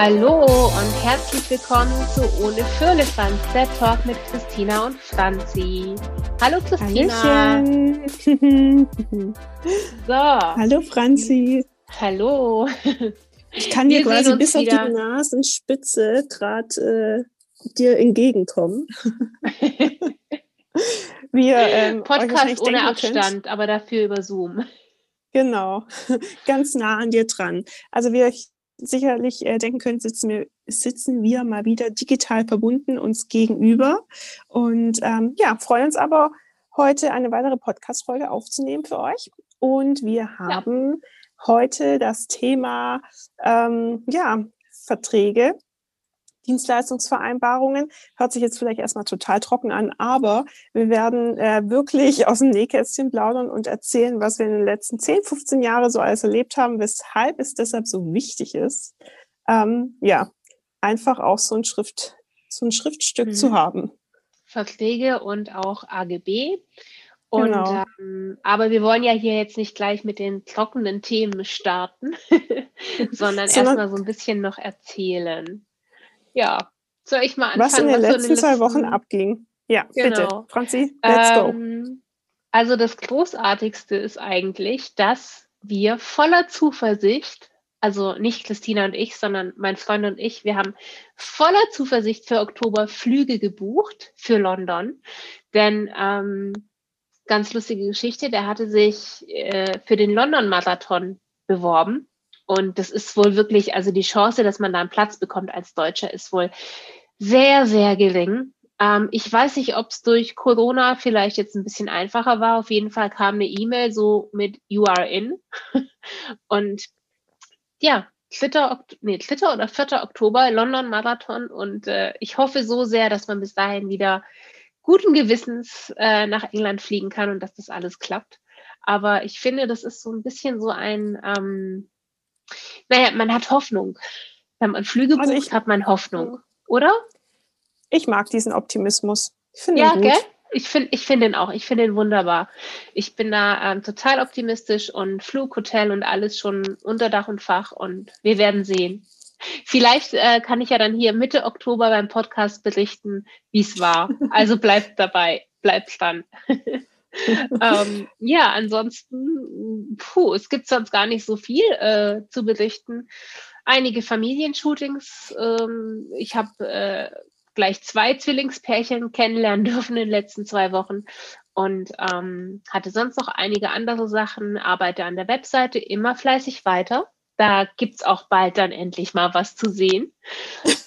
Hallo und herzlich willkommen zu Ohne Firlefanz, der Talk mit Christina und Franzi. Hallo Christina. so. Hallo Franzi. Hallo. Ich kann dir quasi bis wieder. auf die Nasenspitze gerade äh, dir entgegenkommen. Wir, ähm, Podcast ohne Abstand, könnt. aber dafür über Zoom. Genau, ganz nah an dir dran. Also wir sicherlich äh, denken können, sitzen wir, sitzen wir mal wieder digital verbunden uns gegenüber. Und ähm, ja, freuen uns aber, heute eine weitere Podcast-Folge aufzunehmen für euch. Und wir haben ja. heute das Thema ähm, ja, Verträge Dienstleistungsvereinbarungen. Hört sich jetzt vielleicht erstmal total trocken an, aber wir werden äh, wirklich aus dem Nähkästchen plaudern und erzählen, was wir in den letzten 10, 15 Jahren so alles erlebt haben, weshalb es deshalb so wichtig ist, ähm, ja, einfach auch so ein Schrift, so ein Schriftstück mhm. zu haben. Verträge und auch AGB. Und, genau. ähm, aber wir wollen ja hier jetzt nicht gleich mit den trockenen Themen starten, sondern erstmal so ein bisschen noch erzählen. Ja, soll ich mal anfangen? Was in den letzten, in den zwei Wochen abging. Ja, genau. bitte. Franzi, let's ähm, go. Also das Großartigste ist eigentlich, dass wir voller Zuversicht, also nicht Christina und ich, sondern mein Freund und ich, wir haben voller Zuversicht für Oktober Flüge gebucht für London. Denn ähm, ganz lustige Geschichte, der hatte sich äh, für den London-Marathon beworben und das ist wohl wirklich, also die Chance, dass man da einen Platz bekommt als Deutscher, ist wohl sehr, sehr gering. Ähm, ich weiß nicht, ob es durch Corona vielleicht jetzt ein bisschen einfacher war. Auf jeden Fall kam eine E-Mail so mit You are in. und ja, Twitter, nee, Twitter oder 4. Oktober, London Marathon. Und äh, ich hoffe so sehr, dass man bis dahin wieder guten Gewissens äh, nach England fliegen kann und dass das alles klappt. Aber ich finde, das ist so ein bisschen so ein, ähm, naja, man hat Hoffnung. Wenn man Flüge also bucht, also ich, hat man Hoffnung, oder? Ich mag diesen Optimismus. Ich finde ja, ihn gut. Gell? Ich finde ich find den auch. Ich finde den wunderbar. Ich bin da ähm, total optimistisch und Flug, Hotel und alles schon unter Dach und Fach und wir werden sehen. Vielleicht äh, kann ich ja dann hier Mitte Oktober beim Podcast berichten, wie es war. Also bleibt dabei, bleibt dran. ähm, ja, ansonsten, puh, es gibt sonst gar nicht so viel äh, zu berichten. Einige Familienshootings. Ähm, ich habe äh, gleich zwei Zwillingspärchen kennenlernen dürfen in den letzten zwei Wochen und ähm, hatte sonst noch einige andere Sachen, arbeite an der Webseite immer fleißig weiter. Da gibt's auch bald dann endlich mal was zu sehen.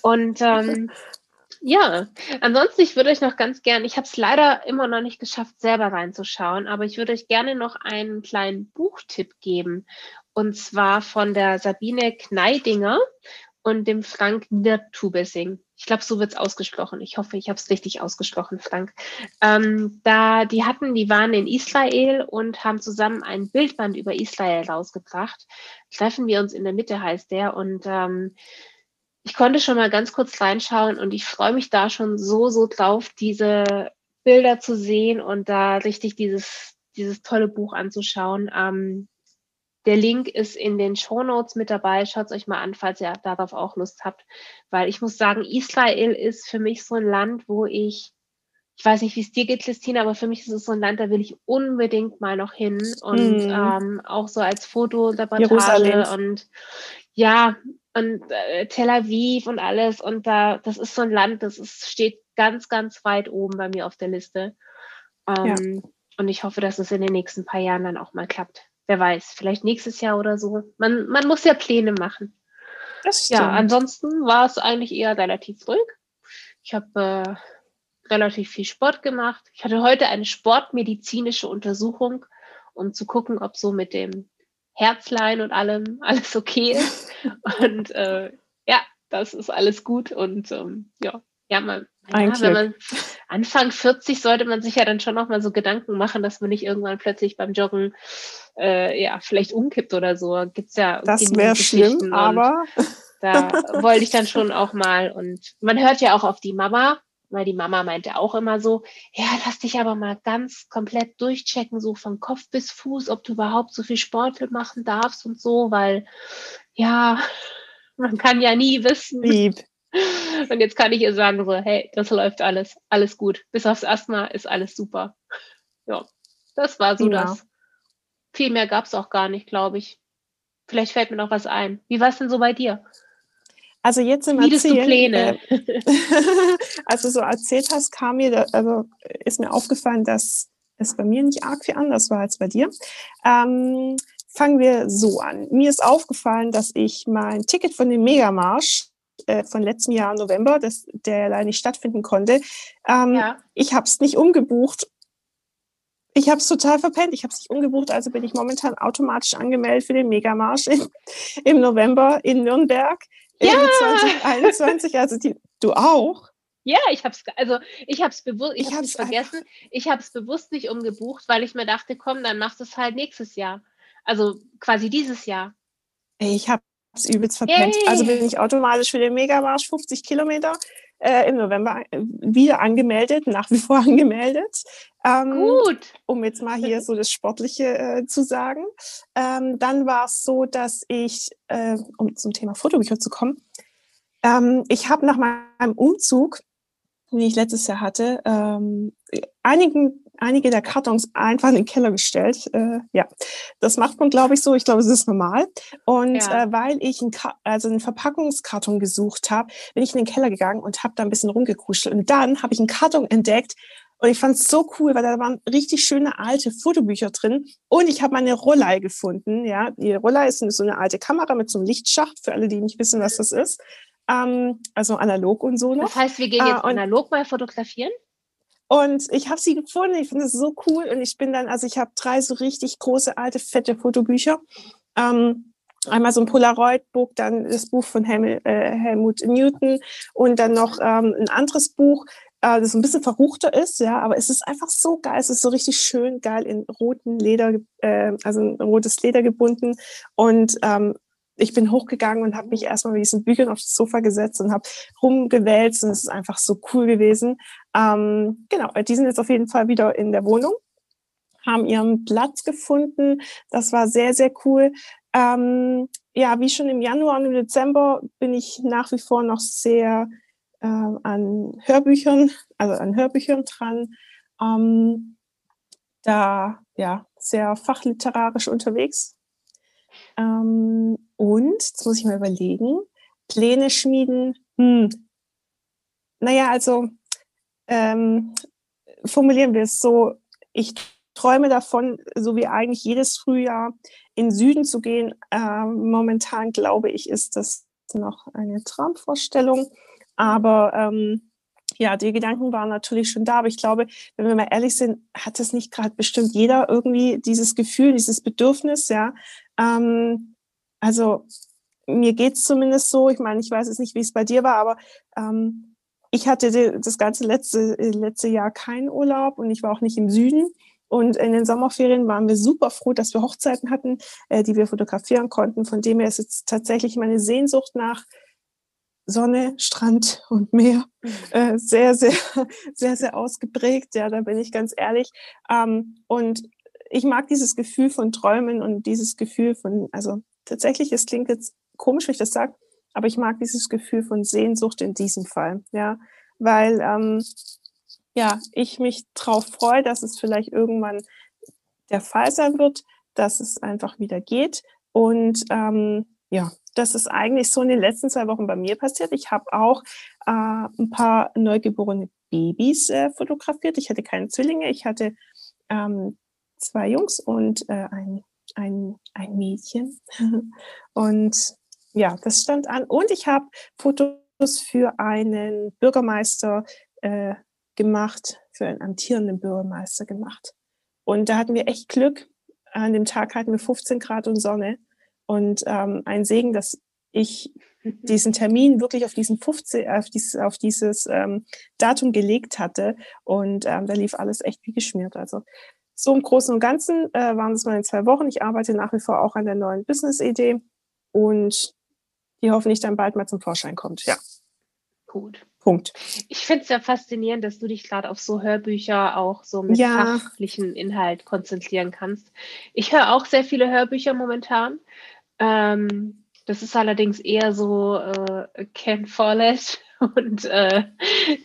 Und ähm, ja, ansonsten, ich würde euch noch ganz gern, ich habe es leider immer noch nicht geschafft, selber reinzuschauen, aber ich würde euch gerne noch einen kleinen Buchtipp geben. Und zwar von der Sabine Kneidinger und dem Frank Nirtubesing. Ich glaube, so wird es ausgesprochen. Ich hoffe, ich habe es richtig ausgesprochen, Frank. Ähm, da, die hatten, die waren in Israel und haben zusammen ein Bildband über Israel rausgebracht. Treffen wir uns in der Mitte, heißt der. Und ähm, ich konnte schon mal ganz kurz reinschauen und ich freue mich da schon so, so drauf, diese Bilder zu sehen und da richtig dieses, dieses tolle Buch anzuschauen. Ähm, der Link ist in den Show Notes mit dabei. Schaut es euch mal an, falls ihr darauf auch Lust habt. Weil ich muss sagen, Israel ist für mich so ein Land, wo ich, ich weiß nicht, wie es dir geht, Christine, aber für mich ist es so ein Land, da will ich unbedingt mal noch hin. Und mm. ähm, auch so als Fotoreportage und ja, und äh, Tel Aviv und alles. Und da, das ist so ein Land, das ist, steht ganz, ganz weit oben bei mir auf der Liste. Ähm, ja. Und ich hoffe, dass es in den nächsten paar Jahren dann auch mal klappt. Wer weiß, vielleicht nächstes Jahr oder so. Man, man muss ja Pläne machen. Das stimmt. Ja, ansonsten war es eigentlich eher relativ ruhig. Ich habe äh, relativ viel Sport gemacht. Ich hatte heute eine sportmedizinische Untersuchung, um zu gucken, ob so mit dem Herzlein und allem alles okay ist. und äh, ja, das ist alles gut. Und ähm, ja, ja, man, ja, wenn man Anfang 40 sollte man sich ja dann schon noch mal so Gedanken machen, dass man nicht irgendwann plötzlich beim Joggen äh, ja vielleicht umkippt oder so. Gibt's ja das wäre schlimm, aber da wollte ich dann schon auch mal und man hört ja auch auf die Mama weil die Mama meinte auch immer so, ja, lass dich aber mal ganz komplett durchchecken, so von Kopf bis Fuß, ob du überhaupt so viel Sport machen darfst und so, weil ja, Man kann ja nie wissen. Lieb. Und jetzt kann ich ihr sagen, so, hey, das läuft alles, alles gut. Bis aufs Asthma ist alles super. Ja, das war so ja. das. Viel mehr gab es auch gar nicht, glaube ich. Vielleicht fällt mir noch was ein. Wie war es denn so bei dir? Also jetzt im Schmiedest Erzählen, du Pläne? Äh, als du so erzählt hast, kam mir, also ist mir aufgefallen, dass es bei mir nicht arg viel anders war als bei dir. Ähm, fangen wir so an. Mir ist aufgefallen, dass ich mein Ticket von dem Megamarsch äh, von letztem Jahr November, das, der leider nicht stattfinden konnte, ähm, ja. ich habe es nicht umgebucht. Ich habe es total verpennt. Ich habe es nicht umgebucht, also bin ich momentan automatisch angemeldet für den Megamarsch in, im November in Nürnberg. Ja. 2021. Also die, du auch? Ja, ich habe es also ich habe es bewusst ich, ich habe es vergessen. Ich habe es bewusst nicht umgebucht, weil ich mir dachte, komm, dann machst du es halt nächstes Jahr. Also quasi dieses Jahr. Ich habe es übelst verpennt. Yay. Also bin ich automatisch für den Megamarsch 50 Kilometer äh, im November äh, wieder angemeldet, nach wie vor angemeldet. Ähm, Gut. Um jetzt mal hier so das Sportliche äh, zu sagen. Ähm, dann war es so, dass ich, äh, um zum Thema Fotobücher zu kommen, ähm, ich habe nach meinem Umzug, den ich letztes Jahr hatte, ähm, einigen einige der Kartons einfach in den Keller gestellt. Äh, ja, das macht man, glaube ich, so. Ich glaube, es ist normal. Und ja. äh, weil ich einen, also einen Verpackungskarton gesucht habe, bin ich in den Keller gegangen und habe da ein bisschen rumgekuschelt. Und dann habe ich einen Karton entdeckt, und ich fand es so cool, weil da waren richtig schöne alte Fotobücher drin. Und ich habe meine Rollei gefunden. Ja, die Rollei ist so eine alte Kamera mit so einem Lichtschacht, für alle, die nicht wissen, was das ist. Ähm, also analog und so noch. Das heißt, wir gehen jetzt äh, analog mal fotografieren? Und ich habe sie gefunden, ich finde es so cool. Und ich bin dann, also ich habe drei so richtig große, alte, fette Fotobücher. Ähm, einmal so ein Polaroid-Buch, dann das Buch von Helmut, äh, Helmut Newton und dann noch ähm, ein anderes Buch, äh, das ein bisschen verruchter ist, ja, aber es ist einfach so geil. Es ist so richtig schön geil in roten Leder, äh, also ein rotes Leder gebunden und ähm, ich bin hochgegangen und habe mich erstmal mit diesen Büchern auf das Sofa gesetzt und habe rumgewälzt und es ist einfach so cool gewesen. Ähm, genau, die sind jetzt auf jeden Fall wieder in der Wohnung, haben ihren Platz gefunden. Das war sehr, sehr cool. Ähm, ja, wie schon im Januar und im Dezember bin ich nach wie vor noch sehr äh, an Hörbüchern, also an Hörbüchern dran. Ähm, da ja sehr fachliterarisch unterwegs. Ähm, und, jetzt muss ich mal überlegen, Pläne schmieden. Hm. Naja, also ähm, formulieren wir es so, ich träume davon, so wie eigentlich jedes Frühjahr in Süden zu gehen. Äh, momentan glaube ich, ist das noch eine Traumvorstellung. Aber ähm, ja, die Gedanken waren natürlich schon da. Aber ich glaube, wenn wir mal ehrlich sind, hat es nicht gerade bestimmt jeder irgendwie dieses Gefühl, dieses Bedürfnis, ja, ähm, also mir geht's zumindest so. Ich meine, ich weiß jetzt nicht, wie es bei dir war, aber ähm, ich hatte das ganze letzte, letzte Jahr keinen Urlaub und ich war auch nicht im Süden. Und in den Sommerferien waren wir super froh, dass wir Hochzeiten hatten, äh, die wir fotografieren konnten. Von dem her ist jetzt tatsächlich meine Sehnsucht nach Sonne, Strand und Meer mhm. äh, sehr, sehr, sehr, sehr ausgeprägt. Ja, da bin ich ganz ehrlich. Ähm, und ich mag dieses Gefühl von Träumen und dieses Gefühl von, also tatsächlich, es klingt jetzt komisch, wenn ich das sage, aber ich mag dieses Gefühl von Sehnsucht in diesem Fall, ja, weil ähm, ja, ich mich darauf freue, dass es vielleicht irgendwann der Fall sein wird, dass es einfach wieder geht und ähm, ja, das ist eigentlich so in den letzten zwei Wochen bei mir passiert. Ich habe auch äh, ein paar neugeborene Babys äh, fotografiert. Ich hatte keine Zwillinge, ich hatte ähm, zwei Jungs und äh, ein, ein, ein Mädchen. und ja, das stand an. Und ich habe Fotos für einen Bürgermeister äh, gemacht, für einen amtierenden Bürgermeister gemacht. Und da hatten wir echt Glück. An dem Tag hatten wir 15 Grad und Sonne. Und ähm, ein Segen, dass ich diesen Termin wirklich auf diesen 15, auf dieses, auf dieses ähm, Datum gelegt hatte. Und ähm, da lief alles echt wie geschmiert. Also so im Großen und Ganzen äh, waren es meine zwei Wochen. Ich arbeite nach wie vor auch an der neuen Business-Idee und die hoffentlich dann bald mal zum Vorschein kommt. Ja. Gut. Punkt. Ich finde es ja faszinierend, dass du dich gerade auf so Hörbücher auch so mit ja. fachlichen Inhalt konzentrieren kannst. Ich höre auch sehr viele Hörbücher momentan. Ähm, Das ist allerdings eher so äh, Ken Follett und äh,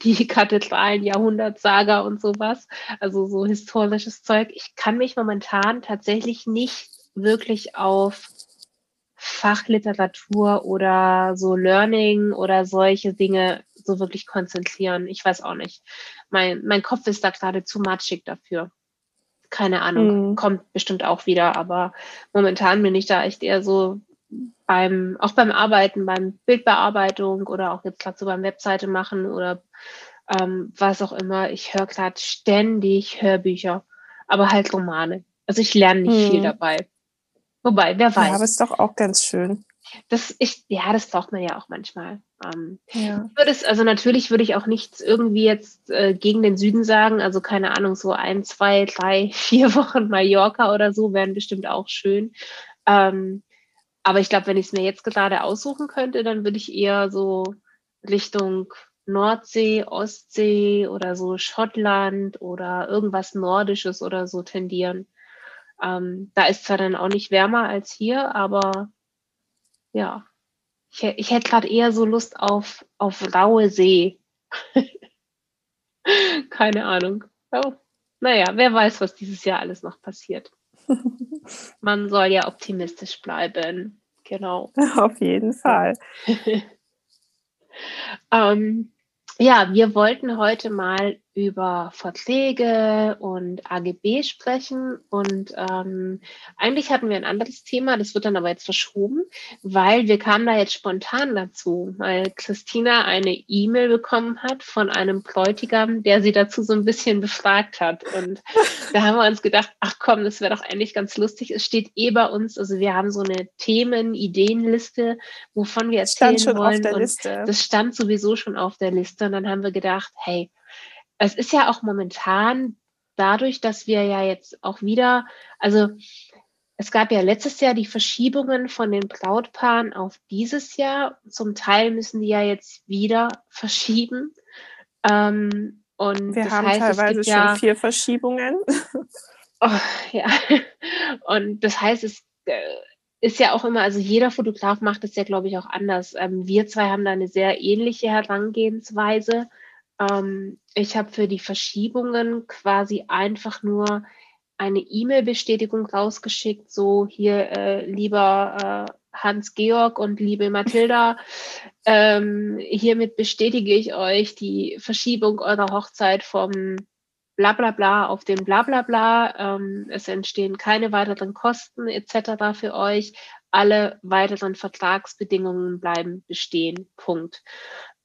die Kathedralen, Jahrhundertsaga und sowas. Also so historisches Zeug. Ich kann mich momentan tatsächlich nicht wirklich auf Fachliteratur oder so Learning oder solche Dinge so wirklich konzentrieren. Ich weiß auch nicht. Mein, mein Kopf ist da gerade zu matschig dafür. Keine Ahnung, mhm. kommt bestimmt auch wieder, aber momentan bin ich da echt eher so beim, auch beim Arbeiten, beim Bildbearbeitung oder auch jetzt gerade so beim Webseite machen oder ähm, was auch immer. Ich höre gerade ständig Hörbücher, aber halt Romane. Also ich lerne nicht mhm. viel dabei. Wobei, wer weiß. Ja, aber ist doch auch ganz schön. Das, ich, ja, das braucht man ja auch manchmal. Ähm, ja. Würde es, also natürlich würde ich auch nichts irgendwie jetzt äh, gegen den Süden sagen. Also keine Ahnung, so ein, zwei, drei, vier Wochen Mallorca oder so wären bestimmt auch schön. Ähm, aber ich glaube, wenn ich es mir jetzt gerade aussuchen könnte, dann würde ich eher so Richtung Nordsee, Ostsee oder so Schottland oder irgendwas Nordisches oder so tendieren. Ähm, da ist zwar dann auch nicht wärmer als hier, aber ja, ich, ich hätte gerade eher so Lust auf, auf raue See. Keine Ahnung. Oh, naja, wer weiß, was dieses Jahr alles noch passiert. Man soll ja optimistisch bleiben. Genau. Auf jeden Fall. ähm, ja, wir wollten heute mal über Verträge und AGB sprechen. Und ähm, eigentlich hatten wir ein anderes Thema, das wird dann aber jetzt verschoben, weil wir kamen da jetzt spontan dazu, weil Christina eine E-Mail bekommen hat von einem Bräutigam, der sie dazu so ein bisschen befragt hat. Und da haben wir uns gedacht, ach komm, das wäre doch eigentlich ganz lustig. Es steht eh bei uns, also wir haben so eine Themen, Ideenliste, wovon wir erzählen stand schon wollen. Auf der Liste. Das stand sowieso schon auf der Liste. Und dann haben wir gedacht, hey, es ist ja auch momentan dadurch, dass wir ja jetzt auch wieder, also es gab ja letztes Jahr die Verschiebungen von den Brautpaaren auf dieses Jahr. Zum Teil müssen die ja jetzt wieder verschieben. Ähm, und wir haben heißt, teilweise schon ja, vier Verschiebungen. Oh, ja. Und das heißt, es äh, ist ja auch immer, also jeder Fotograf macht es ja, glaube ich, auch anders. Ähm, wir zwei haben da eine sehr ähnliche Herangehensweise. Ähm, ich habe für die Verschiebungen quasi einfach nur eine E-Mail-Bestätigung rausgeschickt, so hier, äh, lieber äh, Hans-Georg und liebe Mathilda, ähm, hiermit bestätige ich euch die Verschiebung eurer Hochzeit vom Blablabla bla bla auf den Blablabla. Bla bla. Ähm, es entstehen keine weiteren Kosten etc. für euch. Alle weiteren Vertragsbedingungen bleiben bestehen. Punkt.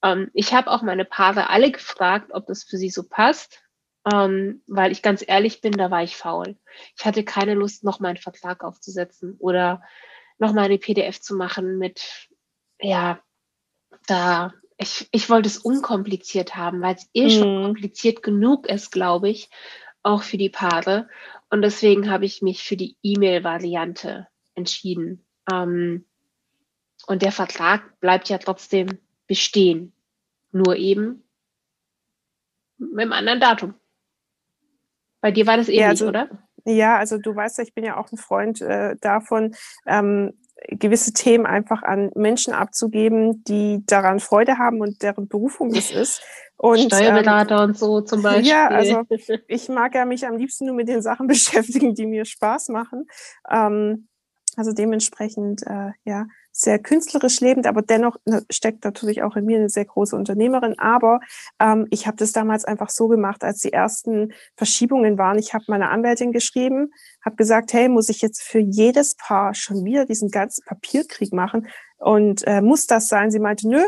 Ähm, ich habe auch meine Paare alle gefragt, ob das für sie so passt, ähm, weil ich ganz ehrlich bin, da war ich faul. Ich hatte keine Lust, noch meinen Vertrag aufzusetzen oder noch mal eine PDF zu machen mit, ja, da, ich, ich wollte es unkompliziert haben, weil es eh schon mhm. kompliziert genug ist, glaube ich, auch für die Paare. Und deswegen habe ich mich für die E-Mail-Variante entschieden. Ähm, und der Vertrag bleibt ja trotzdem bestehen. Nur eben mit einem anderen Datum. Bei dir war das ähnlich, ja, also, oder? Ja, also du weißt ja, ich bin ja auch ein Freund äh, davon, ähm, gewisse Themen einfach an Menschen abzugeben, die daran Freude haben und deren Berufung es ist. Und, Steuerberater ähm, und so zum Beispiel. Ja, also ich mag ja mich am liebsten nur mit den Sachen beschäftigen, die mir Spaß machen. Ähm, also dementsprechend, äh, ja, sehr künstlerisch lebend, aber dennoch ne, steckt natürlich auch in mir eine sehr große Unternehmerin. Aber ähm, ich habe das damals einfach so gemacht, als die ersten Verschiebungen waren. Ich habe meine Anwältin geschrieben, habe gesagt, hey, muss ich jetzt für jedes Paar schon wieder diesen ganzen Papierkrieg machen? Und äh, muss das sein? Sie meinte, nö,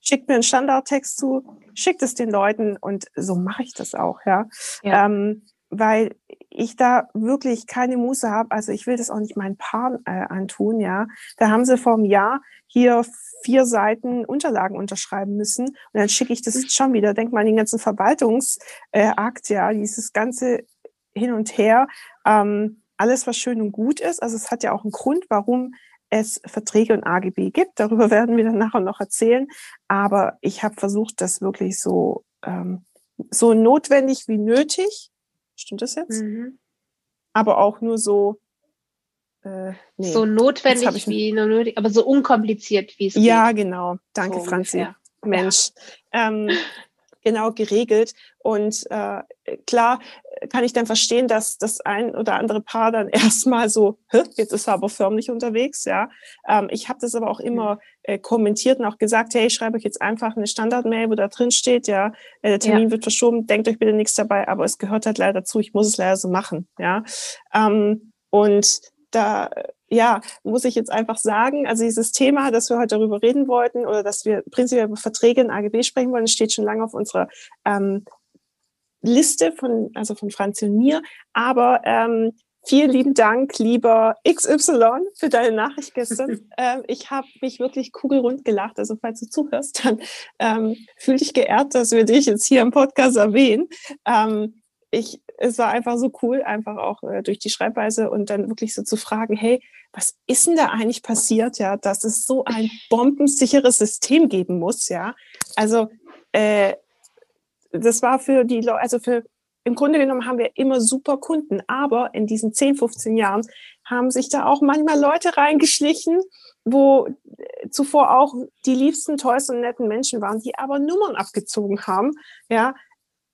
schickt mir einen Standardtext zu, schickt es den Leuten und so mache ich das auch, ja. ja. Ähm, weil ich da wirklich keine Muße habe. Also ich will das auch nicht meinen Paaren äh, antun, ja. Da haben sie vor einem Jahr hier vier Seiten Unterlagen unterschreiben müssen und dann schicke ich das mhm. schon wieder. Denk mal an den ganzen Verwaltungsakt, äh, ja, dieses ganze hin und her. Ähm, alles, was schön und gut ist. Also es hat ja auch einen Grund, warum es Verträge und AGB gibt. Darüber werden wir dann nachher noch erzählen. Aber ich habe versucht, das wirklich so, ähm, so notwendig wie nötig Stimmt das jetzt? Mhm. Aber auch nur so äh, nee, so notwendig wie nur nötig, aber so unkompliziert wie es ja, geht. Ja, genau. Danke, so Franzi. Mensch. Ähm, genau geregelt. Und äh, klar kann ich dann verstehen, dass das ein oder andere Paar dann erstmal so, jetzt ist er aber förmlich unterwegs, ja. Ähm, ich habe das aber auch immer äh, kommentiert und auch gesagt, hey, ich schreibe euch jetzt einfach eine Standard-Mail, wo da drin steht, ja, äh, der Termin ja. wird verschoben, denkt euch bitte nichts dabei, aber es gehört halt leider dazu, ich muss es leider so machen, ja. Ähm, und da ja, muss ich jetzt einfach sagen, also dieses Thema, dass wir heute darüber reden wollten oder dass wir prinzipiell über Verträge in AGB sprechen wollen, steht schon lange auf unserer ähm, Liste von, also von Franzi und mir. Aber ähm, vielen lieben Dank, lieber XY, für deine Nachricht gestern. ähm, ich habe mich wirklich kugelrund gelacht. Also falls du zuhörst, dann ähm, fühl dich geehrt, dass wir dich jetzt hier im Podcast erwähnen. Ähm, ich, es war einfach so cool, einfach auch äh, durch die Schreibweise und dann wirklich so zu fragen, hey, was ist denn da eigentlich passiert, ja, dass es so ein bombensicheres System geben muss, ja? Also äh, das war für die Leute, also für im Grunde genommen haben wir immer super Kunden, aber in diesen 10, 15 Jahren haben sich da auch manchmal Leute reingeschlichen, wo zuvor auch die liebsten, tollsten und netten Menschen waren, die aber Nummern abgezogen haben, ja,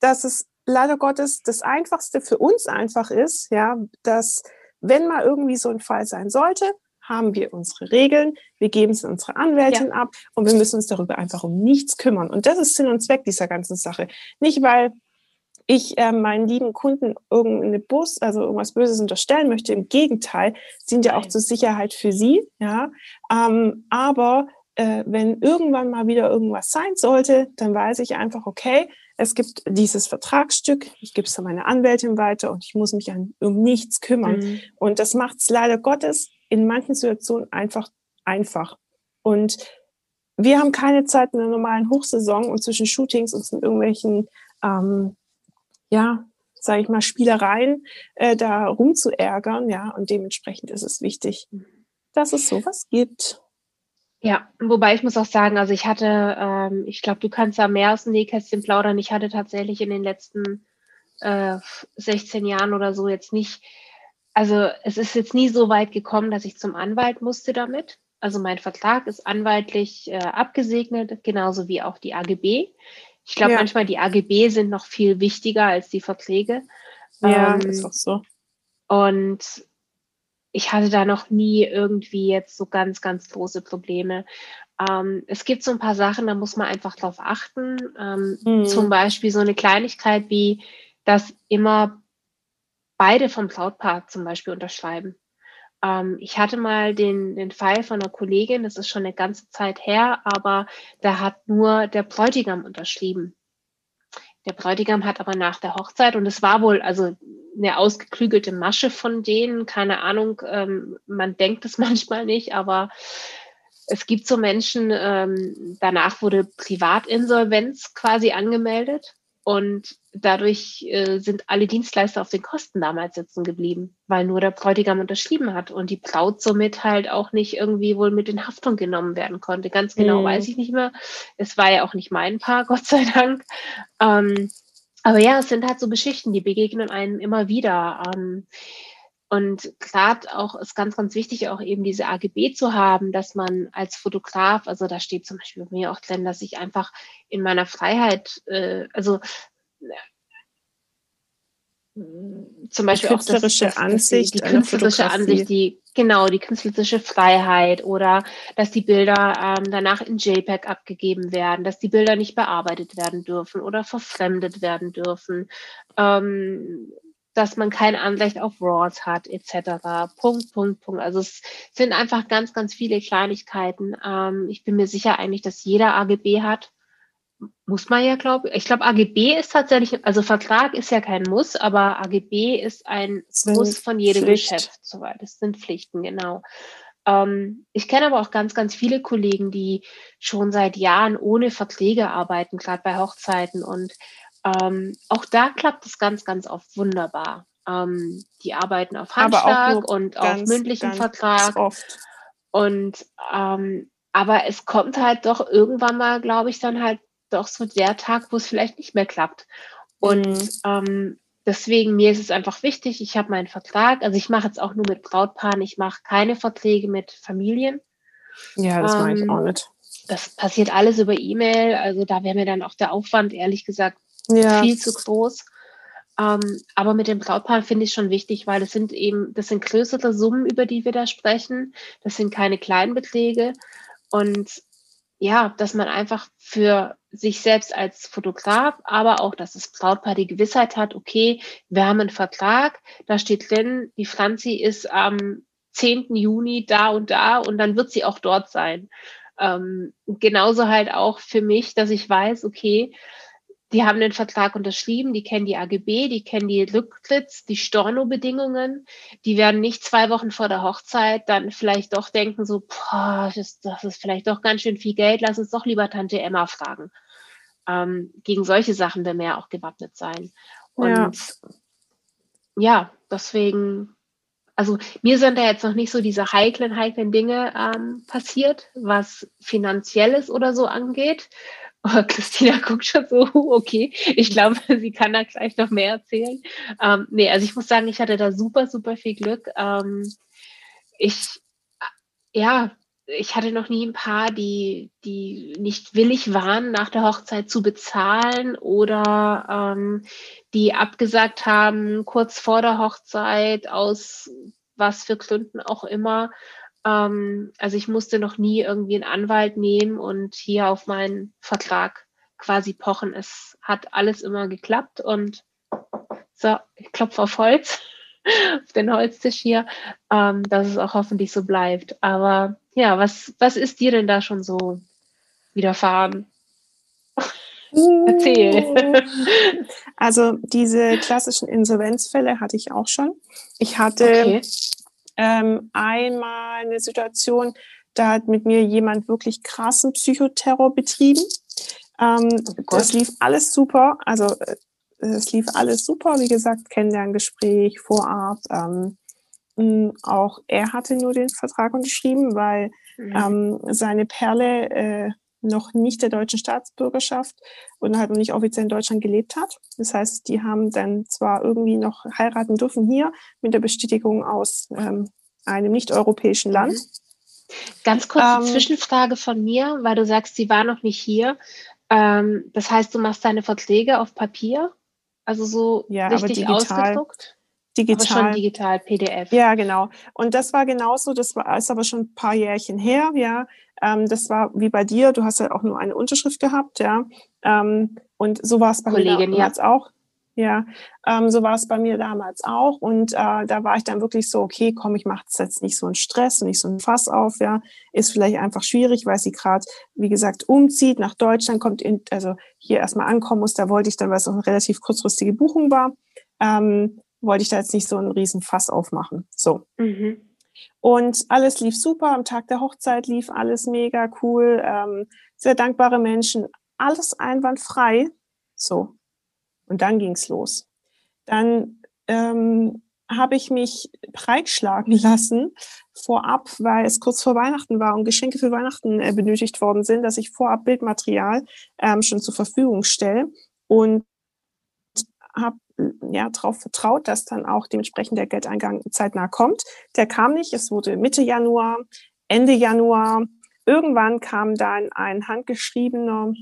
dass es leider Gottes das Einfachste für uns einfach ist, ja, dass wenn mal irgendwie so ein Fall sein sollte, haben wir unsere Regeln, wir geben es unsere Anwältin ja. ab und wir müssen uns darüber einfach um nichts kümmern. Und das ist Sinn und Zweck dieser ganzen Sache. Nicht, weil ich äh, meinen lieben Kunden irgendeine Bus, also irgendwas Böses unterstellen möchte. Im Gegenteil, sind ja auch zur Sicherheit für sie, ja. Ähm, aber äh, wenn irgendwann mal wieder irgendwas sein sollte, dann weiß ich einfach, okay, es gibt dieses Vertragsstück, ich gebe es an meine Anwältin weiter und ich muss mich an, um nichts kümmern. Mhm. Und das macht es leider Gottes in manchen Situationen einfach einfach. Und wir haben keine Zeit in der normalen Hochsaison und zwischen Shootings und irgendwelchen, ähm, ja, sage ich mal, Spielereien äh, da rumzuärgern, ja, und dementsprechend ist es wichtig, mhm. dass es sowas gibt. Ja, wobei ich muss auch sagen, also ich hatte, ähm, ich glaube, du kannst da mehr aus dem Nähkästchen plaudern. Ich hatte tatsächlich in den letzten äh, 16 Jahren oder so jetzt nicht, also es ist jetzt nie so weit gekommen, dass ich zum Anwalt musste damit. Also mein Vertrag ist anwaltlich äh, abgesegnet, genauso wie auch die AGB. Ich glaube, ja. manchmal die AGB sind noch viel wichtiger als die Verträge. Ja, ähm, ist auch so. Und ich hatte da noch nie irgendwie jetzt so ganz, ganz große Probleme. Ähm, es gibt so ein paar Sachen, da muss man einfach drauf achten. Ähm, mhm. Zum Beispiel so eine Kleinigkeit wie, dass immer beide vom Brautpaar zum Beispiel unterschreiben. Ähm, ich hatte mal den, den Fall von einer Kollegin, das ist schon eine ganze Zeit her, aber da hat nur der Bräutigam unterschrieben. Der Bräutigam hat aber nach der Hochzeit, und es war wohl also eine ausgeklügelte Masche von denen, keine Ahnung, ähm, man denkt es manchmal nicht, aber es gibt so Menschen, ähm, danach wurde Privatinsolvenz quasi angemeldet. Und dadurch äh, sind alle Dienstleister auf den Kosten damals sitzen geblieben, weil nur der Bräutigam unterschrieben hat und die Braut somit halt auch nicht irgendwie wohl mit in Haftung genommen werden konnte. Ganz genau mhm. weiß ich nicht mehr. Es war ja auch nicht mein Paar, Gott sei Dank. Ähm, aber ja, es sind halt so Geschichten, die begegnen einem immer wieder. Ähm, und gerade auch ist ganz, ganz wichtig, auch eben diese AGB zu haben, dass man als Fotograf, also da steht zum Beispiel bei mir auch drin, dass ich einfach in meiner Freiheit, äh, also zum Beispiel die künstlerische auch das, Ansicht, die, die künstlerische Ansicht, die genau die künstlerische Freiheit oder dass die Bilder ähm, danach in JPEG abgegeben werden, dass die Bilder nicht bearbeitet werden dürfen oder verfremdet werden dürfen, ähm, dass man kein Anrecht auf RAWs hat, etc. Punkt, Punkt, Punkt. Also es sind einfach ganz, ganz viele Kleinigkeiten. Ähm, ich bin mir sicher eigentlich, dass jeder AGB hat muss man ja, glaube ich. Ich glaube, AGB ist tatsächlich, also Vertrag ist ja kein Muss, aber AGB ist ein Muss von jedem Pflicht. Geschäft, soweit. Das sind Pflichten, genau. Ähm, ich kenne aber auch ganz, ganz viele Kollegen, die schon seit Jahren ohne Verträge arbeiten, gerade bei Hochzeiten. Und ähm, auch da klappt es ganz, ganz oft wunderbar. Ähm, die arbeiten auf Handschlag und ganz, auf mündlichen Vertrag. Oft. Und ähm, aber es kommt halt doch irgendwann mal, glaube ich, dann halt doch so der Tag, wo es vielleicht nicht mehr klappt. Und mhm. ähm, deswegen, mir ist es einfach wichtig, ich habe meinen Vertrag, also ich mache jetzt auch nur mit Brautpaaren, ich mache keine Verträge mit Familien. Ja, das ähm, mache ich auch nicht. Das passiert alles über E-Mail, also da wäre mir dann auch der Aufwand, ehrlich gesagt, ja. viel zu groß. Ähm, aber mit dem Brautpaar finde ich schon wichtig, weil das sind eben, das sind größere Summen, über die wir da sprechen. Das sind keine kleinen Beträge. Und ja, dass man einfach für sich selbst als Fotograf, aber auch, dass das Brautpaar die Gewissheit hat, okay, wir haben einen Vertrag, da steht drin, die Franzi ist am 10. Juni da und da und dann wird sie auch dort sein. Ähm, genauso halt auch für mich, dass ich weiß, okay, die haben den Vertrag unterschrieben, die kennen die AGB, die kennen die Rücktritts, die Storno-Bedingungen. Die werden nicht zwei Wochen vor der Hochzeit dann vielleicht doch denken, so, boah, das, das ist vielleicht doch ganz schön viel Geld, lass uns doch lieber Tante Emma fragen. Ähm, gegen solche Sachen wir ja auch gewappnet sein. Und ja, ja deswegen, also mir sind da jetzt noch nicht so diese heiklen, heiklen Dinge ähm, passiert, was finanzielles oder so angeht. Oh, Christina guckt schon so, okay, ich glaube, sie kann da gleich noch mehr erzählen. Ähm, nee, also ich muss sagen, ich hatte da super, super viel Glück. Ähm, ich, ja, ich hatte noch nie ein Paar, die, die nicht willig waren, nach der Hochzeit zu bezahlen oder ähm, die abgesagt haben, kurz vor der Hochzeit, aus was für Gründen auch immer. Ähm, also ich musste noch nie irgendwie einen Anwalt nehmen und hier auf meinen Vertrag quasi pochen. Es hat alles immer geklappt und so, ich klopfe auf Holz, auf den Holztisch hier, ähm, dass es auch hoffentlich so bleibt. Aber ja, was, was ist dir denn da schon so widerfahren? Erzähl. Also diese klassischen Insolvenzfälle hatte ich auch schon. Ich hatte okay ähm, einmal eine Situation, da hat mit mir jemand wirklich krassen Psychoterror betrieben. Ähm, oh das lief alles super. Also äh, es lief alles super. Wie gesagt, Kennenlerngespräch, Vorab. Ähm, auch er hatte nur den Vertrag unterschrieben, weil mhm. ähm, seine Perle äh, noch nicht der deutschen Staatsbürgerschaft und halt noch nicht offiziell in Deutschland gelebt hat. Das heißt, die haben dann zwar irgendwie noch heiraten dürfen hier mit der Bestätigung aus ähm, einem nicht-europäischen Land. Mhm. Ganz kurze ähm, Zwischenfrage von mir, weil du sagst, sie war noch nicht hier. Ähm, das heißt, du machst deine Verträge auf Papier? Also so ja, richtig ausgedruckt? Digital. Aber schon digital, PDF. Ja, genau. Und das war genauso, das war ist aber schon ein paar Jährchen her, ja. Ähm, das war wie bei dir, du hast ja auch nur eine Unterschrift gehabt, ja. Ähm, und so war es bei Kollegin, mir damals ja. auch. Ja, ähm, so war es bei mir damals auch. Und äh, da war ich dann wirklich so, okay, komm, ich mache jetzt nicht so einen Stress und nicht so einen Fass auf, ja. Ist vielleicht einfach schwierig, weil sie gerade, wie gesagt, umzieht nach Deutschland, kommt in, also hier erstmal ankommen muss. Da wollte ich dann, weil es auch eine relativ kurzfristige Buchung war, ähm, wollte ich da jetzt nicht so einen riesen Fass aufmachen. So. Mhm. Und alles lief super. Am Tag der Hochzeit lief alles mega cool. Ähm, sehr dankbare Menschen. Alles einwandfrei. So. Und dann ging's los. Dann ähm, habe ich mich breitschlagen lassen vorab, weil es kurz vor Weihnachten war und Geschenke für Weihnachten äh, benötigt worden sind, dass ich vorab Bildmaterial ähm, schon zur Verfügung stelle und habe ja darauf vertraut, dass dann auch dementsprechend der Geldeingang zeitnah kommt. Der kam nicht. Es wurde Mitte Januar, Ende Januar. Irgendwann kam dann ein handgeschriebener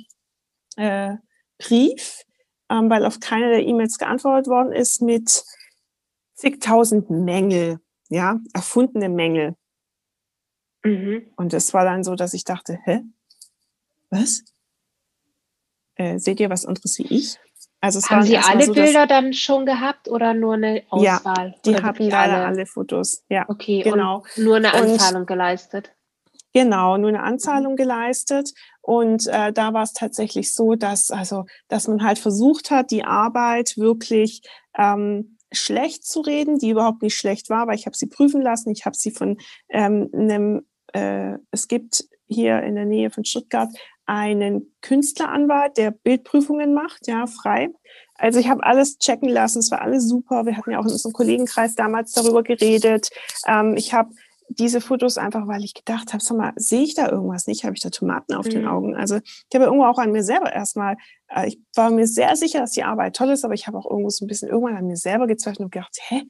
äh, Brief, ähm, weil auf keine der E-Mails geantwortet worden ist, mit zigtausend Mängel, ja, erfundene Mängel. Mhm. Und das war dann so, dass ich dachte, hä? Was? Äh, seht ihr was anderes wie ich? Also es haben Sie alle so, Bilder dann schon gehabt oder nur eine Auswahl? Ja, die leider alle? alle Fotos. Ja, okay, genau. nur eine Anzahlung und, geleistet. Genau, nur eine Anzahlung geleistet. Und äh, da war es tatsächlich so, dass also, dass man halt versucht hat, die Arbeit wirklich ähm, schlecht zu reden, die überhaupt nicht schlecht war, weil ich habe sie prüfen lassen. Ich habe sie von ähm, einem, äh, es gibt hier in der Nähe von Stuttgart einen Künstleranwalt, der Bildprüfungen macht, ja, frei. Also ich habe alles checken lassen, es war alles super. Wir hatten ja auch in unserem Kollegenkreis damals darüber geredet. Ähm, ich habe diese Fotos einfach, weil ich gedacht habe, sag mal, sehe ich da irgendwas nicht? Habe ich da Tomaten auf mhm. den Augen? Also ich habe irgendwo auch an mir selber erstmal äh, ich war mir sehr sicher, dass die Arbeit toll ist, aber ich habe auch irgendwo so ein bisschen irgendwann an mir selber gezweifelt und gedacht, hä,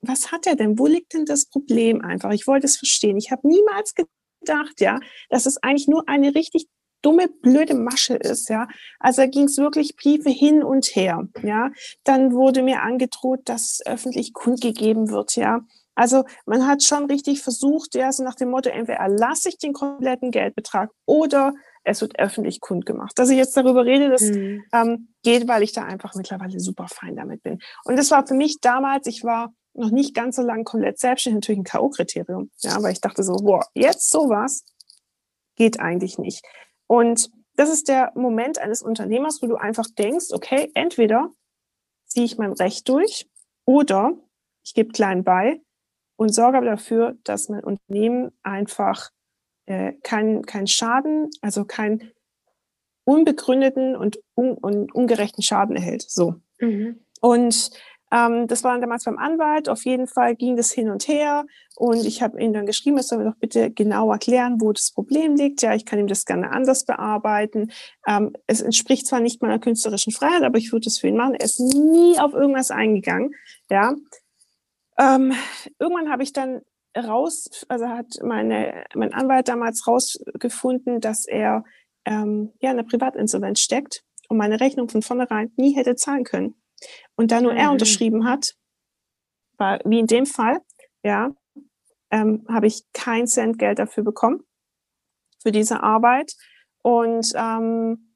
was hat er denn? Wo liegt denn das Problem einfach? Ich wollte es verstehen. Ich habe niemals gedacht, ja, dass es eigentlich nur eine richtig dumme, blöde Masche ist, ja. Also da ging es wirklich Briefe hin und her, ja. Dann wurde mir angedroht, dass öffentlich kundgegeben wird, ja. Also man hat schon richtig versucht, ja, so nach dem Motto, entweder erlasse ich den kompletten Geldbetrag oder es wird öffentlich kundgemacht. Dass ich jetzt darüber rede, das mhm. ähm, geht, weil ich da einfach mittlerweile super fein damit bin. Und das war für mich damals, ich war noch nicht ganz so lange komplett selbstständig, natürlich ein K.O.-Kriterium. Ja, weil ich dachte so, boah, jetzt sowas geht eigentlich nicht. Und das ist der Moment eines Unternehmers, wo du einfach denkst, okay, entweder ziehe ich mein Recht durch oder ich gebe klein bei und sorge dafür, dass mein Unternehmen einfach äh, keinen kein Schaden, also keinen unbegründeten und, un, und ungerechten Schaden erhält. So. Mhm. Und ähm, das war damals beim Anwalt. Auf jeden Fall ging das hin und her. Und ich habe ihm dann geschrieben, er soll mir doch bitte genau erklären, wo das Problem liegt. Ja, ich kann ihm das gerne anders bearbeiten. Ähm, es entspricht zwar nicht meiner künstlerischen Freiheit, aber ich würde es für ihn machen. Er ist nie auf irgendwas eingegangen. Ja. Ähm, irgendwann habe ich dann raus, also hat meine, mein Anwalt damals rausgefunden, dass er ähm, ja in der Privatinsolvenz steckt und meine Rechnung von vornherein nie hätte zahlen können und da nur mhm. er unterschrieben hat, war wie in dem Fall, ja, ähm, habe ich kein Cent Geld dafür bekommen für diese Arbeit. Und ähm,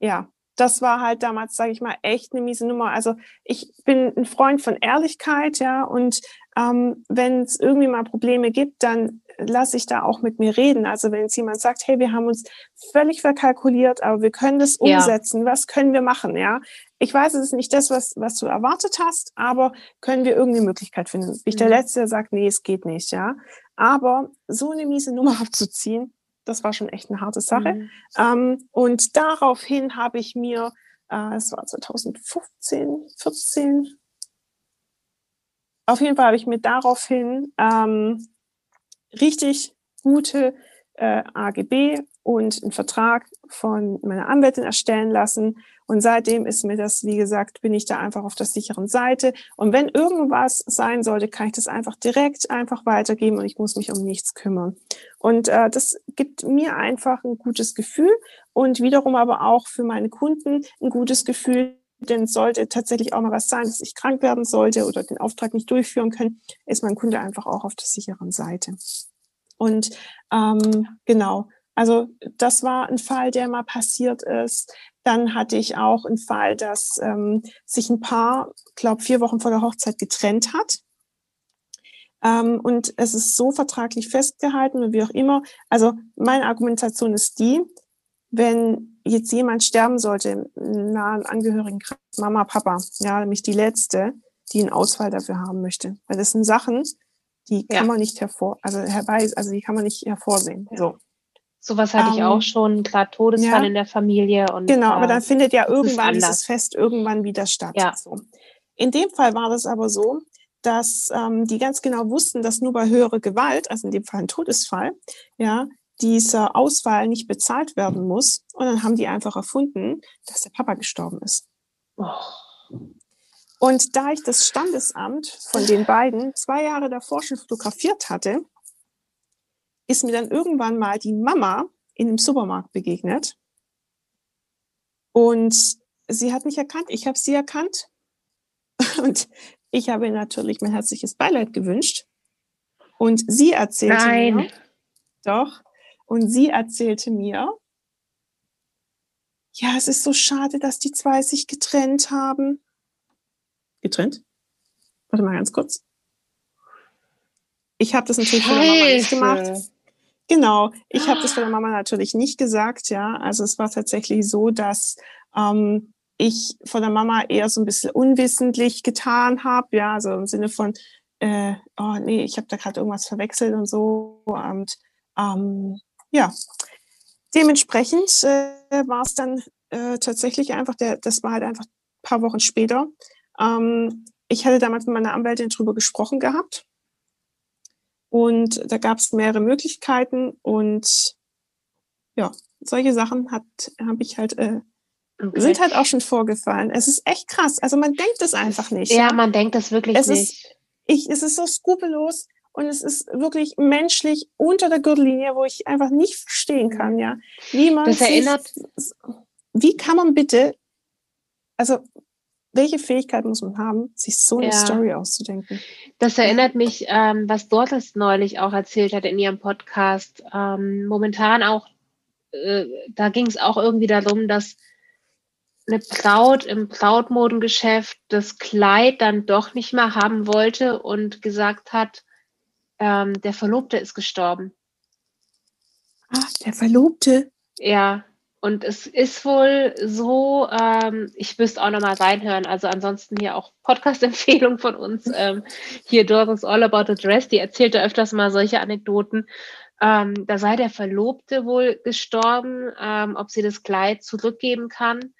ja, das war halt damals, sage ich mal, echt eine miese Nummer. Also ich bin ein Freund von Ehrlichkeit, ja, und ähm, wenn es irgendwie mal Probleme gibt, dann lasse ich da auch mit mir reden. Also wenn jetzt jemand sagt, hey, wir haben uns völlig verkalkuliert, aber wir können das umsetzen, ja. was können wir machen, ja? Ich weiß, es ist nicht das, was, was du erwartet hast, aber können wir irgendeine Möglichkeit finden? Ich der mhm. Letzte, der sagt, nee, es geht nicht, ja? Aber so eine miese Nummer abzuziehen, das war schon echt eine harte Sache. Mhm. Ähm, und daraufhin habe ich mir, äh, es war 2015, 14, auf jeden Fall habe ich mir daraufhin ähm, richtig gute äh, AGB und einen Vertrag von meiner Anwältin erstellen lassen. Und seitdem ist mir das, wie gesagt, bin ich da einfach auf der sicheren Seite. Und wenn irgendwas sein sollte, kann ich das einfach direkt einfach weitergeben und ich muss mich um nichts kümmern. Und äh, das gibt mir einfach ein gutes Gefühl und wiederum aber auch für meine Kunden ein gutes Gefühl, denn sollte tatsächlich auch mal was sein, dass ich krank werden sollte oder den Auftrag nicht durchführen können, ist mein Kunde einfach auch auf der sicheren Seite. Und ähm, genau, also das war ein Fall, der mal passiert ist. Dann hatte ich auch einen Fall, dass ähm, sich ein Paar, glaube vier Wochen vor der Hochzeit getrennt hat. Ähm, und es ist so vertraglich festgehalten, wie auch immer. Also meine Argumentation ist die, wenn jetzt jemand sterben sollte, nahen Angehörigen, Mama, Papa, ja, nämlich die letzte, die einen Ausfall dafür haben möchte. Weil das sind Sachen, die kann ja. man nicht hervor, also herbei, also die kann man nicht hervorsehen. Ja. So. Sowas hatte um, ich auch ähm, schon, gerade Todesfall ja. in der Familie. Und, genau, aber dann findet ja irgendwann dieses Fest irgendwann wieder statt. Ja. So. In dem Fall war das aber so, dass ähm, die ganz genau wussten, dass nur bei höherer Gewalt, also in dem Fall ein Todesfall, ja, dieser Ausfall nicht bezahlt werden muss. Und dann haben die einfach erfunden, dass der Papa gestorben ist. Oh. Und da ich das Standesamt von den beiden zwei Jahre davor schon fotografiert hatte, ist mir dann irgendwann mal die Mama in einem Supermarkt begegnet. Und sie hat mich erkannt, ich habe sie erkannt. Und ich habe ihr natürlich mein herzliches Beileid gewünscht. Und sie erzählte Nein. mir, doch, und sie erzählte mir, ja, es ist so schade, dass die zwei sich getrennt haben. Getrennt? Warte mal ganz kurz. Ich habe das natürlich von der Mama nicht gemacht. Genau, ich habe das von der Mama natürlich nicht gesagt, ja. Also es war tatsächlich so, dass ähm, ich von der Mama eher so ein bisschen unwissentlich getan habe, ja, also im Sinne von, äh, oh nee, ich habe da gerade irgendwas verwechselt und so. Und ähm, ja, dementsprechend äh, war es dann äh, tatsächlich einfach, der, das war halt einfach ein paar Wochen später. Ähm, ich hatte damals mit meiner Anwältin drüber gesprochen gehabt. Und da gab es mehrere Möglichkeiten und ja, solche Sachen habe ich halt äh, okay. sind halt auch schon vorgefallen. Es ist echt krass. Also man denkt es einfach nicht. Ja, ja? man denkt es wirklich es nicht. Ist, ich, es ist so skrupellos und es ist wirklich menschlich unter der Gürtellinie, wo ich einfach nicht verstehen kann, ja. Wie man das erinnert. wie kann man bitte, also welche Fähigkeit muss man haben, sich so eine ja. Story auszudenken? Das erinnert mich, ähm, was Doris neulich auch erzählt hat in ihrem Podcast. Ähm, momentan auch, äh, da ging es auch irgendwie darum, dass eine Braut im Brautmodengeschäft das Kleid dann doch nicht mehr haben wollte und gesagt hat, ähm, der Verlobte ist gestorben. Ah, der Verlobte? Ja, und es ist wohl so, ähm, ich müsste auch nochmal reinhören, also ansonsten hier auch Podcast-Empfehlung von uns. Ähm, hier Doris All About the Dress, die erzählte öfters mal solche Anekdoten. Ähm, da sei der Verlobte wohl gestorben, ähm, ob sie das Kleid zurückgeben kann.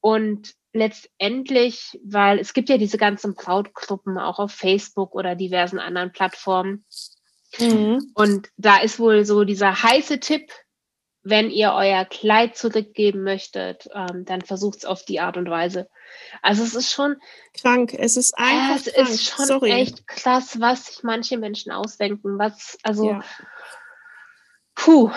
Und letztendlich, weil es gibt ja diese ganzen Brautgruppen auch auf Facebook oder diversen anderen Plattformen. Mhm. Und da ist wohl so dieser heiße Tipp, wenn ihr euer Kleid zurückgeben möchtet, ähm, dann versucht es auf die Art und Weise. Also es ist schon krank. Es ist einfach es krank. ist schon Sorry. echt krass, was sich manche Menschen ausdenken. Was also ja. puh,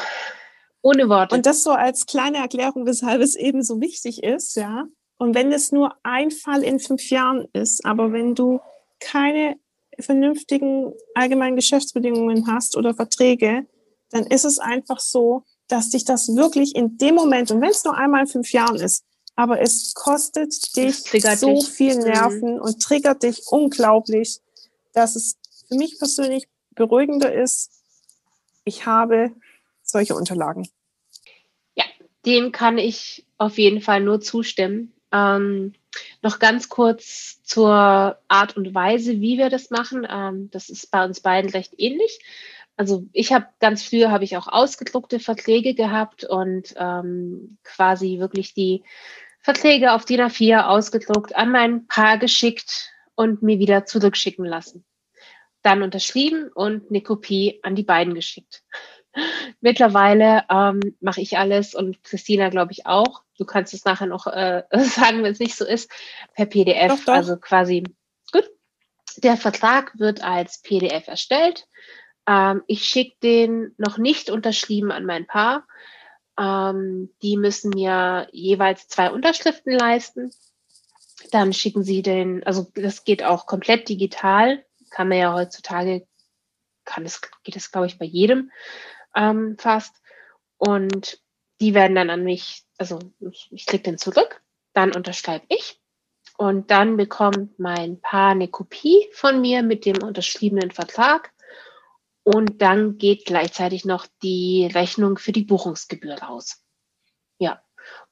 ohne Worte. Und das so als kleine Erklärung, weshalb es eben so wichtig ist, ja. Und wenn es nur ein Fall in fünf Jahren ist, aber wenn du keine vernünftigen allgemeinen Geschäftsbedingungen hast oder Verträge, dann ist es einfach so, dass dich das wirklich in dem Moment, und wenn es nur einmal in fünf Jahren ist, aber es kostet dich so dich. viel mhm. Nerven mhm. und triggert dich unglaublich, dass es für mich persönlich beruhigender ist, ich habe solche Unterlagen. Ja, dem kann ich auf jeden Fall nur zustimmen. Ähm, noch ganz kurz zur Art und Weise, wie wir das machen. Ähm, das ist bei uns beiden recht ähnlich also ich habe ganz früher habe ich auch ausgedruckte Verträge gehabt und ähm, quasi wirklich die Verträge auf DIN A4 ausgedruckt, an mein Paar geschickt und mir wieder zurückschicken lassen. Dann unterschrieben und eine Kopie an die beiden geschickt. Mittlerweile ähm, mache ich alles und Christina, glaube ich, auch. Du kannst es nachher noch äh, sagen, wenn es nicht so ist, per PDF. Doch, doch. Also quasi gut. Der Vertrag wird als PDF erstellt ähm, ich schicke den noch nicht unterschrieben an mein Paar. Ähm, die müssen mir jeweils zwei Unterschriften leisten. Dann schicken sie den, also das geht auch komplett digital. Kann man ja heutzutage, kann es, geht es, glaube ich, bei jedem ähm, fast. Und die werden dann an mich, also ich, ich kriege den zurück, dann unterschreibe ich. Und dann bekommt mein Paar eine Kopie von mir mit dem unterschriebenen Vertrag. Und dann geht gleichzeitig noch die Rechnung für die Buchungsgebühr raus. Ja.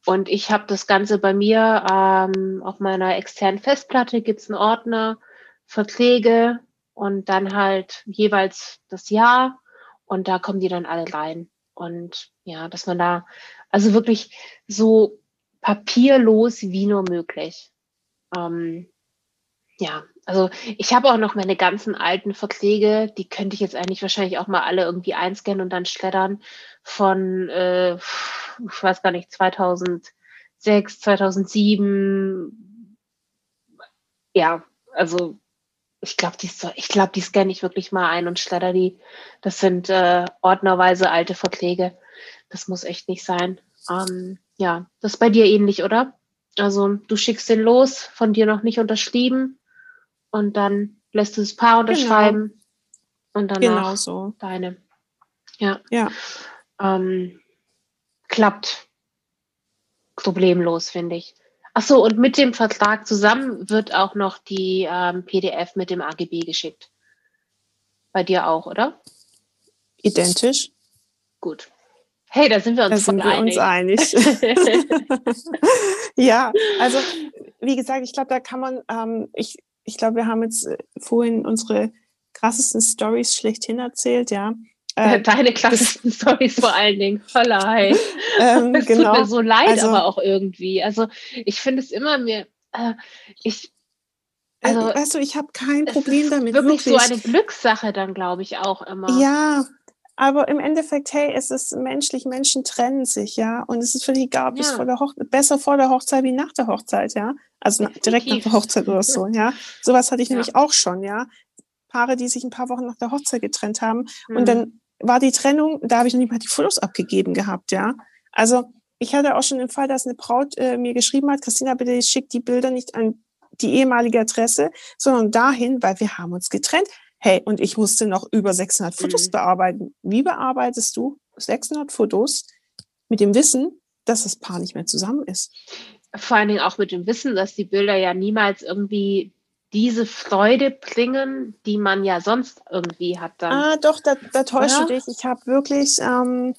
Und ich habe das Ganze bei mir ähm, auf meiner externen Festplatte gibt es einen Ordner, Verträge und dann halt jeweils das Jahr und da kommen die dann alle rein. Und ja, dass man da also wirklich so papierlos wie nur möglich. Ähm, ja, also ich habe auch noch meine ganzen alten Verträge, die könnte ich jetzt eigentlich wahrscheinlich auch mal alle irgendwie einscannen und dann schleddern von, äh, ich weiß gar nicht, 2006, 2007. Ja, also ich glaube, die, ich glaub, die scanne ich wirklich mal ein und schledder die. Das sind äh, ordnerweise alte Verträge. Das muss echt nicht sein. Ähm, ja, das ist bei dir ähnlich, oder? Also du schickst den los, von dir noch nicht unterschrieben und dann lässt du das Paar unterschreiben genau. und dann genau so. deine. Ja. Ja. Ähm, klappt problemlos, finde ich. Ach so, und mit dem Vertrag zusammen wird auch noch die ähm, PDF mit dem AGB geschickt. Bei dir auch, oder? Identisch. Gut. Hey, da sind wir uns, da sind wir einig. uns einig. ja, also wie gesagt, ich glaube, da kann man, ähm, ich, ich glaube, wir haben jetzt äh, vorhin unsere krassesten Stories schlechthin erzählt, ja. Äh, Deine krassesten Stories vor allen Dingen. Vollei. ähm, es genau. tut mir so leid, also, aber auch irgendwie. Also ich finde es immer mir, äh, ich, äh, also, weißt du, ich habe kein Problem damit. Wirklich, wirklich so eine Glückssache dann, glaube ich, auch immer. Ja, Aber im Endeffekt, hey, es ist menschlich, Menschen trennen sich, ja. Und es ist völlig egal, ob ja. es vor der Hoch besser vor der Hochzeit wie nach der Hochzeit, ja. Also direkt nach der Hochzeit oder so, ja. Sowas hatte ich ja. nämlich auch schon, ja. Paare, die sich ein paar Wochen nach der Hochzeit getrennt haben. Mhm. Und dann war die Trennung, da habe ich noch nicht mal die Fotos abgegeben gehabt, ja. Also ich hatte auch schon den Fall, dass eine Braut äh, mir geschrieben hat, Christina, bitte schick die Bilder nicht an die ehemalige Adresse, sondern dahin, weil wir haben uns getrennt. Hey, und ich musste noch über 600 Fotos mhm. bearbeiten. Wie bearbeitest du 600 Fotos mit dem Wissen, dass das Paar nicht mehr zusammen ist? Vor allen Dingen auch mit dem Wissen, dass die Bilder ja niemals irgendwie diese Freude bringen, die man ja sonst irgendwie hat. Dann. Ah, doch, da, da täuscht du dich. Ich habe wirklich, ähm,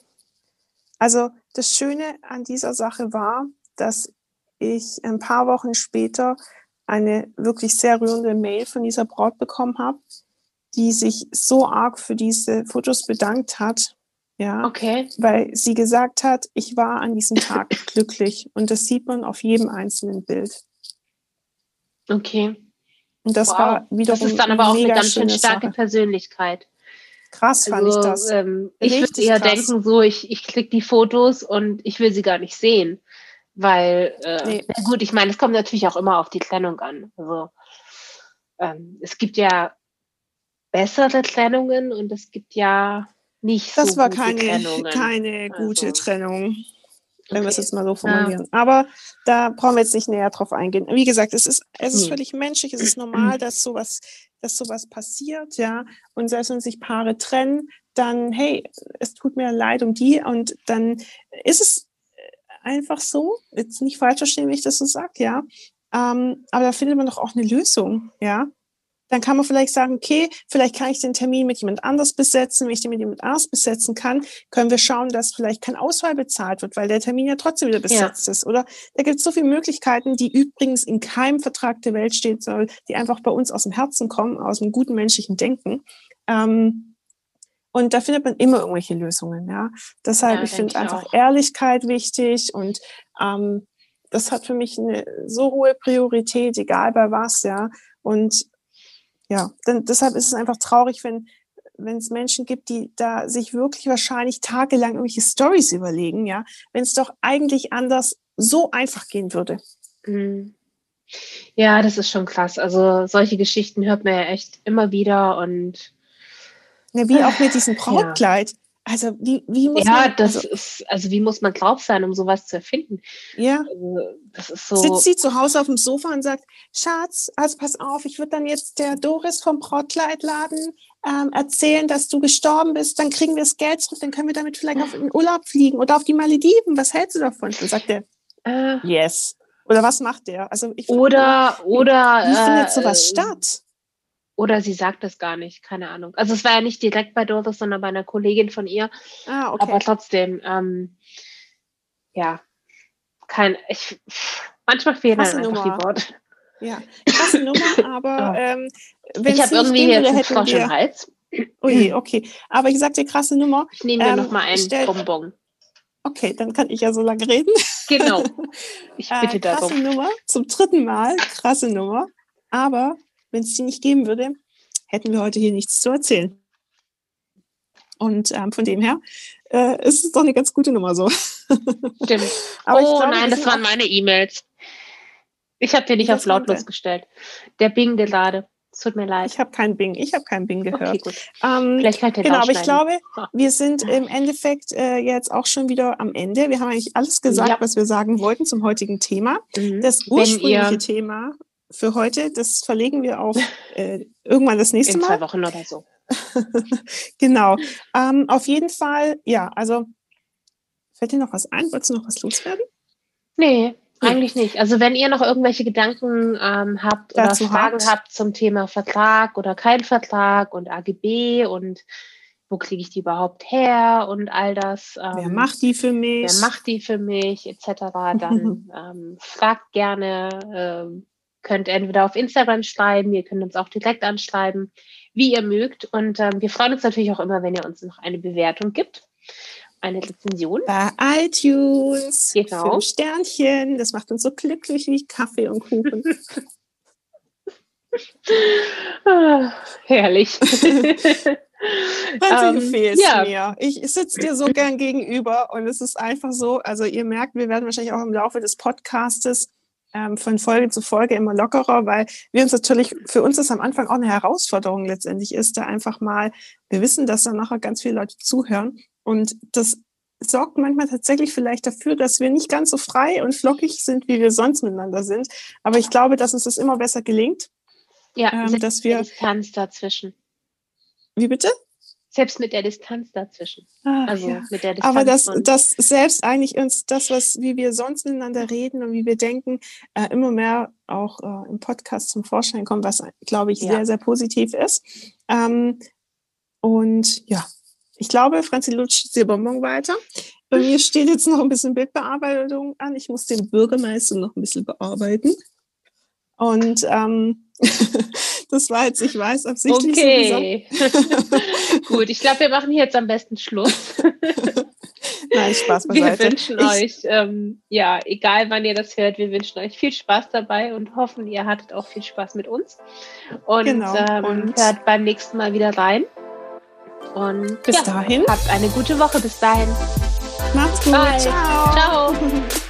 also das Schöne an dieser Sache war, dass ich ein paar Wochen später eine wirklich sehr rührende Mail von dieser Braut bekommen habe, die sich so arg für diese Fotos bedankt hat. Ja, okay. weil sie gesagt hat, ich war an diesem Tag glücklich und das sieht man auf jedem einzelnen Bild. Okay. Und das wow. war wiederum. Das ist dann aber auch eine ganz schön starke Sache. Persönlichkeit. Krass fand also, ich das. Ähm, ich würde eher krass. denken, so, ich, ich klicke die Fotos und ich will sie gar nicht sehen. Weil, äh, nee. na gut, ich meine, es kommt natürlich auch immer auf die Trennung an. Also, ähm, es gibt ja bessere Trennungen und es gibt ja nicht das so war keine, Trennungen. keine gute also. Trennung wenn okay. wir es jetzt mal so formulieren. Ja. Aber da brauchen wir jetzt nicht näher drauf eingehen. Wie gesagt, es ist, es ist völlig menschlich, es ist normal, dass sowas, dass sowas passiert, ja. Und selbst wenn sich Paare trennen, dann, hey, es tut mir leid um die und dann ist es einfach so, jetzt nicht falsch verstehen, wie ich das so sage, ja. Ähm, aber da findet man doch auch eine Lösung, ja dann kann man vielleicht sagen, okay, vielleicht kann ich den Termin mit jemand anders besetzen. Wenn ich den mit jemand anders besetzen kann, können wir schauen, dass vielleicht kein Auswahl bezahlt wird, weil der Termin ja trotzdem wieder besetzt ja. ist. Oder da gibt es so viele Möglichkeiten, die übrigens in keinem Vertrag der Welt stehen soll, die einfach bei uns aus dem Herzen kommen, aus dem guten menschlichen Denken. Ähm, und da findet man immer irgendwelche Lösungen. Ja, deshalb ja, ich finde einfach auch. Ehrlichkeit wichtig und ähm, das hat für mich eine so hohe Priorität, egal bei was, ja. Und ja, denn deshalb ist es einfach traurig, wenn wenn es Menschen gibt, die da sich wirklich wahrscheinlich tagelang irgendwelche Stories überlegen, ja, wenn es doch eigentlich anders so einfach gehen würde. Mhm. Ja, das ist schon krass. Also solche Geschichten hört man ja echt immer wieder und ja, wie auch mit diesem Brautkleid. Ja. Also wie, wie muss ja, man... Ja, das also, ist, also wie muss man drauf sein, um sowas zu erfinden? Ja. Also, das ist so... Sitzt sie zu Hause auf dem Sofa und sagt, Schatz, also pass auf, ich würde dann jetzt der Doris vom Brautkleidladen ähm, erzählen, dass du gestorben bist, dann kriegen wir das Geld zurück, dann können wir damit vielleicht auf den Urlaub fliegen oder auf die Malediven. Was hältst du davon? Dann sagt er, äh, yes. Oder was macht der? Also ich oder, oder... Wie, wie findet sowas äh, statt? Oder sie sagt es gar nicht, keine Ahnung. Also es war ja nicht direkt bei Doris, sondern bei einer Kollegin von ihr. Ah, okay. Aber trotzdem, ähm, ja, kein, ich, manchmal fehlen dann einfach Nummer. die Worte. Ja, krasse Nummer, aber oh. ähm, wenn ich habe irgendwie jetzt einen Frosch im Hals. Ui, okay. Aber ich sag dir krasse Nummer. Ich nehme mir ähm, nochmal einen stell, Bonbon. Okay, dann kann ich ja so lange reden. Genau. Ich bitte äh, krasse darum. Nummer, zum dritten Mal, krasse Nummer. Aber wenn es die nicht geben würde, hätten wir heute hier nichts zu erzählen. Und ähm, von dem her äh, ist es doch eine ganz gute Nummer so. Stimmt. Aber oh glaube, nein, das waren meine E-Mails. Ich habe dir nicht auf lautlos gestellt. Der Bing gerade. Es tut mir leid. Ich habe keinen Bing. Ich habe keinen Bing gehört. Okay, ähm, Vielleicht kann ich Genau, aber ich glaube, wir sind im Endeffekt äh, jetzt auch schon wieder am Ende. Wir haben eigentlich alles gesagt, ja. was wir sagen wollten zum heutigen Thema. Mhm. Das ursprüngliche Thema für heute. Das verlegen wir auf äh, irgendwann das nächste In Mal. In zwei Wochen oder so. genau. Ähm, auf jeden Fall, ja, also fällt dir noch was ein? Wolltest du noch was loswerden? Nee, eigentlich nicht. Also wenn ihr noch irgendwelche Gedanken ähm, habt oder Dazu Fragen habt. habt zum Thema Vertrag oder kein Vertrag und AGB und wo kriege ich die überhaupt her und all das. Ähm, wer macht die für mich? Wer macht die für mich, etc. Dann ähm, fragt gerne. Ähm, könnt entweder auf Instagram schreiben, ihr könnt uns auch direkt anschreiben, wie ihr mögt. Und ähm, wir freuen uns natürlich auch immer, wenn ihr uns noch eine Bewertung gibt. Eine Rezension. Bei iTunes. Genau. Fünf Sternchen. Das macht uns so glücklich wie Kaffee und Kuchen. ah, herrlich. Franzi, ähm, fehlst ja. mir. Ich sitze dir so gern gegenüber und es ist einfach so, also ihr merkt, wir werden wahrscheinlich auch im Laufe des Podcastes ähm, von Folge zu Folge immer lockerer, weil wir uns natürlich, für uns ist am Anfang auch eine Herausforderung letztendlich ist, da einfach mal, wir wissen, dass da nachher ganz viele Leute zuhören und das sorgt manchmal tatsächlich vielleicht dafür, dass wir nicht ganz so frei und flockig sind, wie wir sonst miteinander sind. Aber ich glaube, dass uns das immer besser gelingt. Ja, ähm, dass wir Distanz dazwischen. Wie bitte? Selbst mit der Distanz dazwischen. Ah, also ja. mit der Distanz. Aber dass das selbst eigentlich uns das, was wie wir sonst miteinander reden und wie wir denken, äh, immer mehr auch äh, im Podcast zum Vorschein kommt, was glaube ich ja. sehr, sehr positiv ist. Ähm, und ja, ich glaube, Franzi lutscht ihr Bonbon weiter. Bei mir steht jetzt noch ein bisschen Bildbearbeitung an. Ich muss den Bürgermeister noch ein bisschen bearbeiten. Und ähm, das war jetzt, ich weiß, absichtlich okay. so Gut, ich glaube, wir machen hier jetzt am besten Schluss. Nein, Spaß beiseite. Wir wünschen ich, euch, ähm, ja, egal wann ihr das hört, wir wünschen euch viel Spaß dabei und hoffen, ihr hattet auch viel Spaß mit uns. Und, genau, ähm, und hört beim nächsten Mal wieder rein. Und bis ja, dahin. Habt eine gute Woche bis dahin. Macht's gut. Bye. Ciao. Ciao.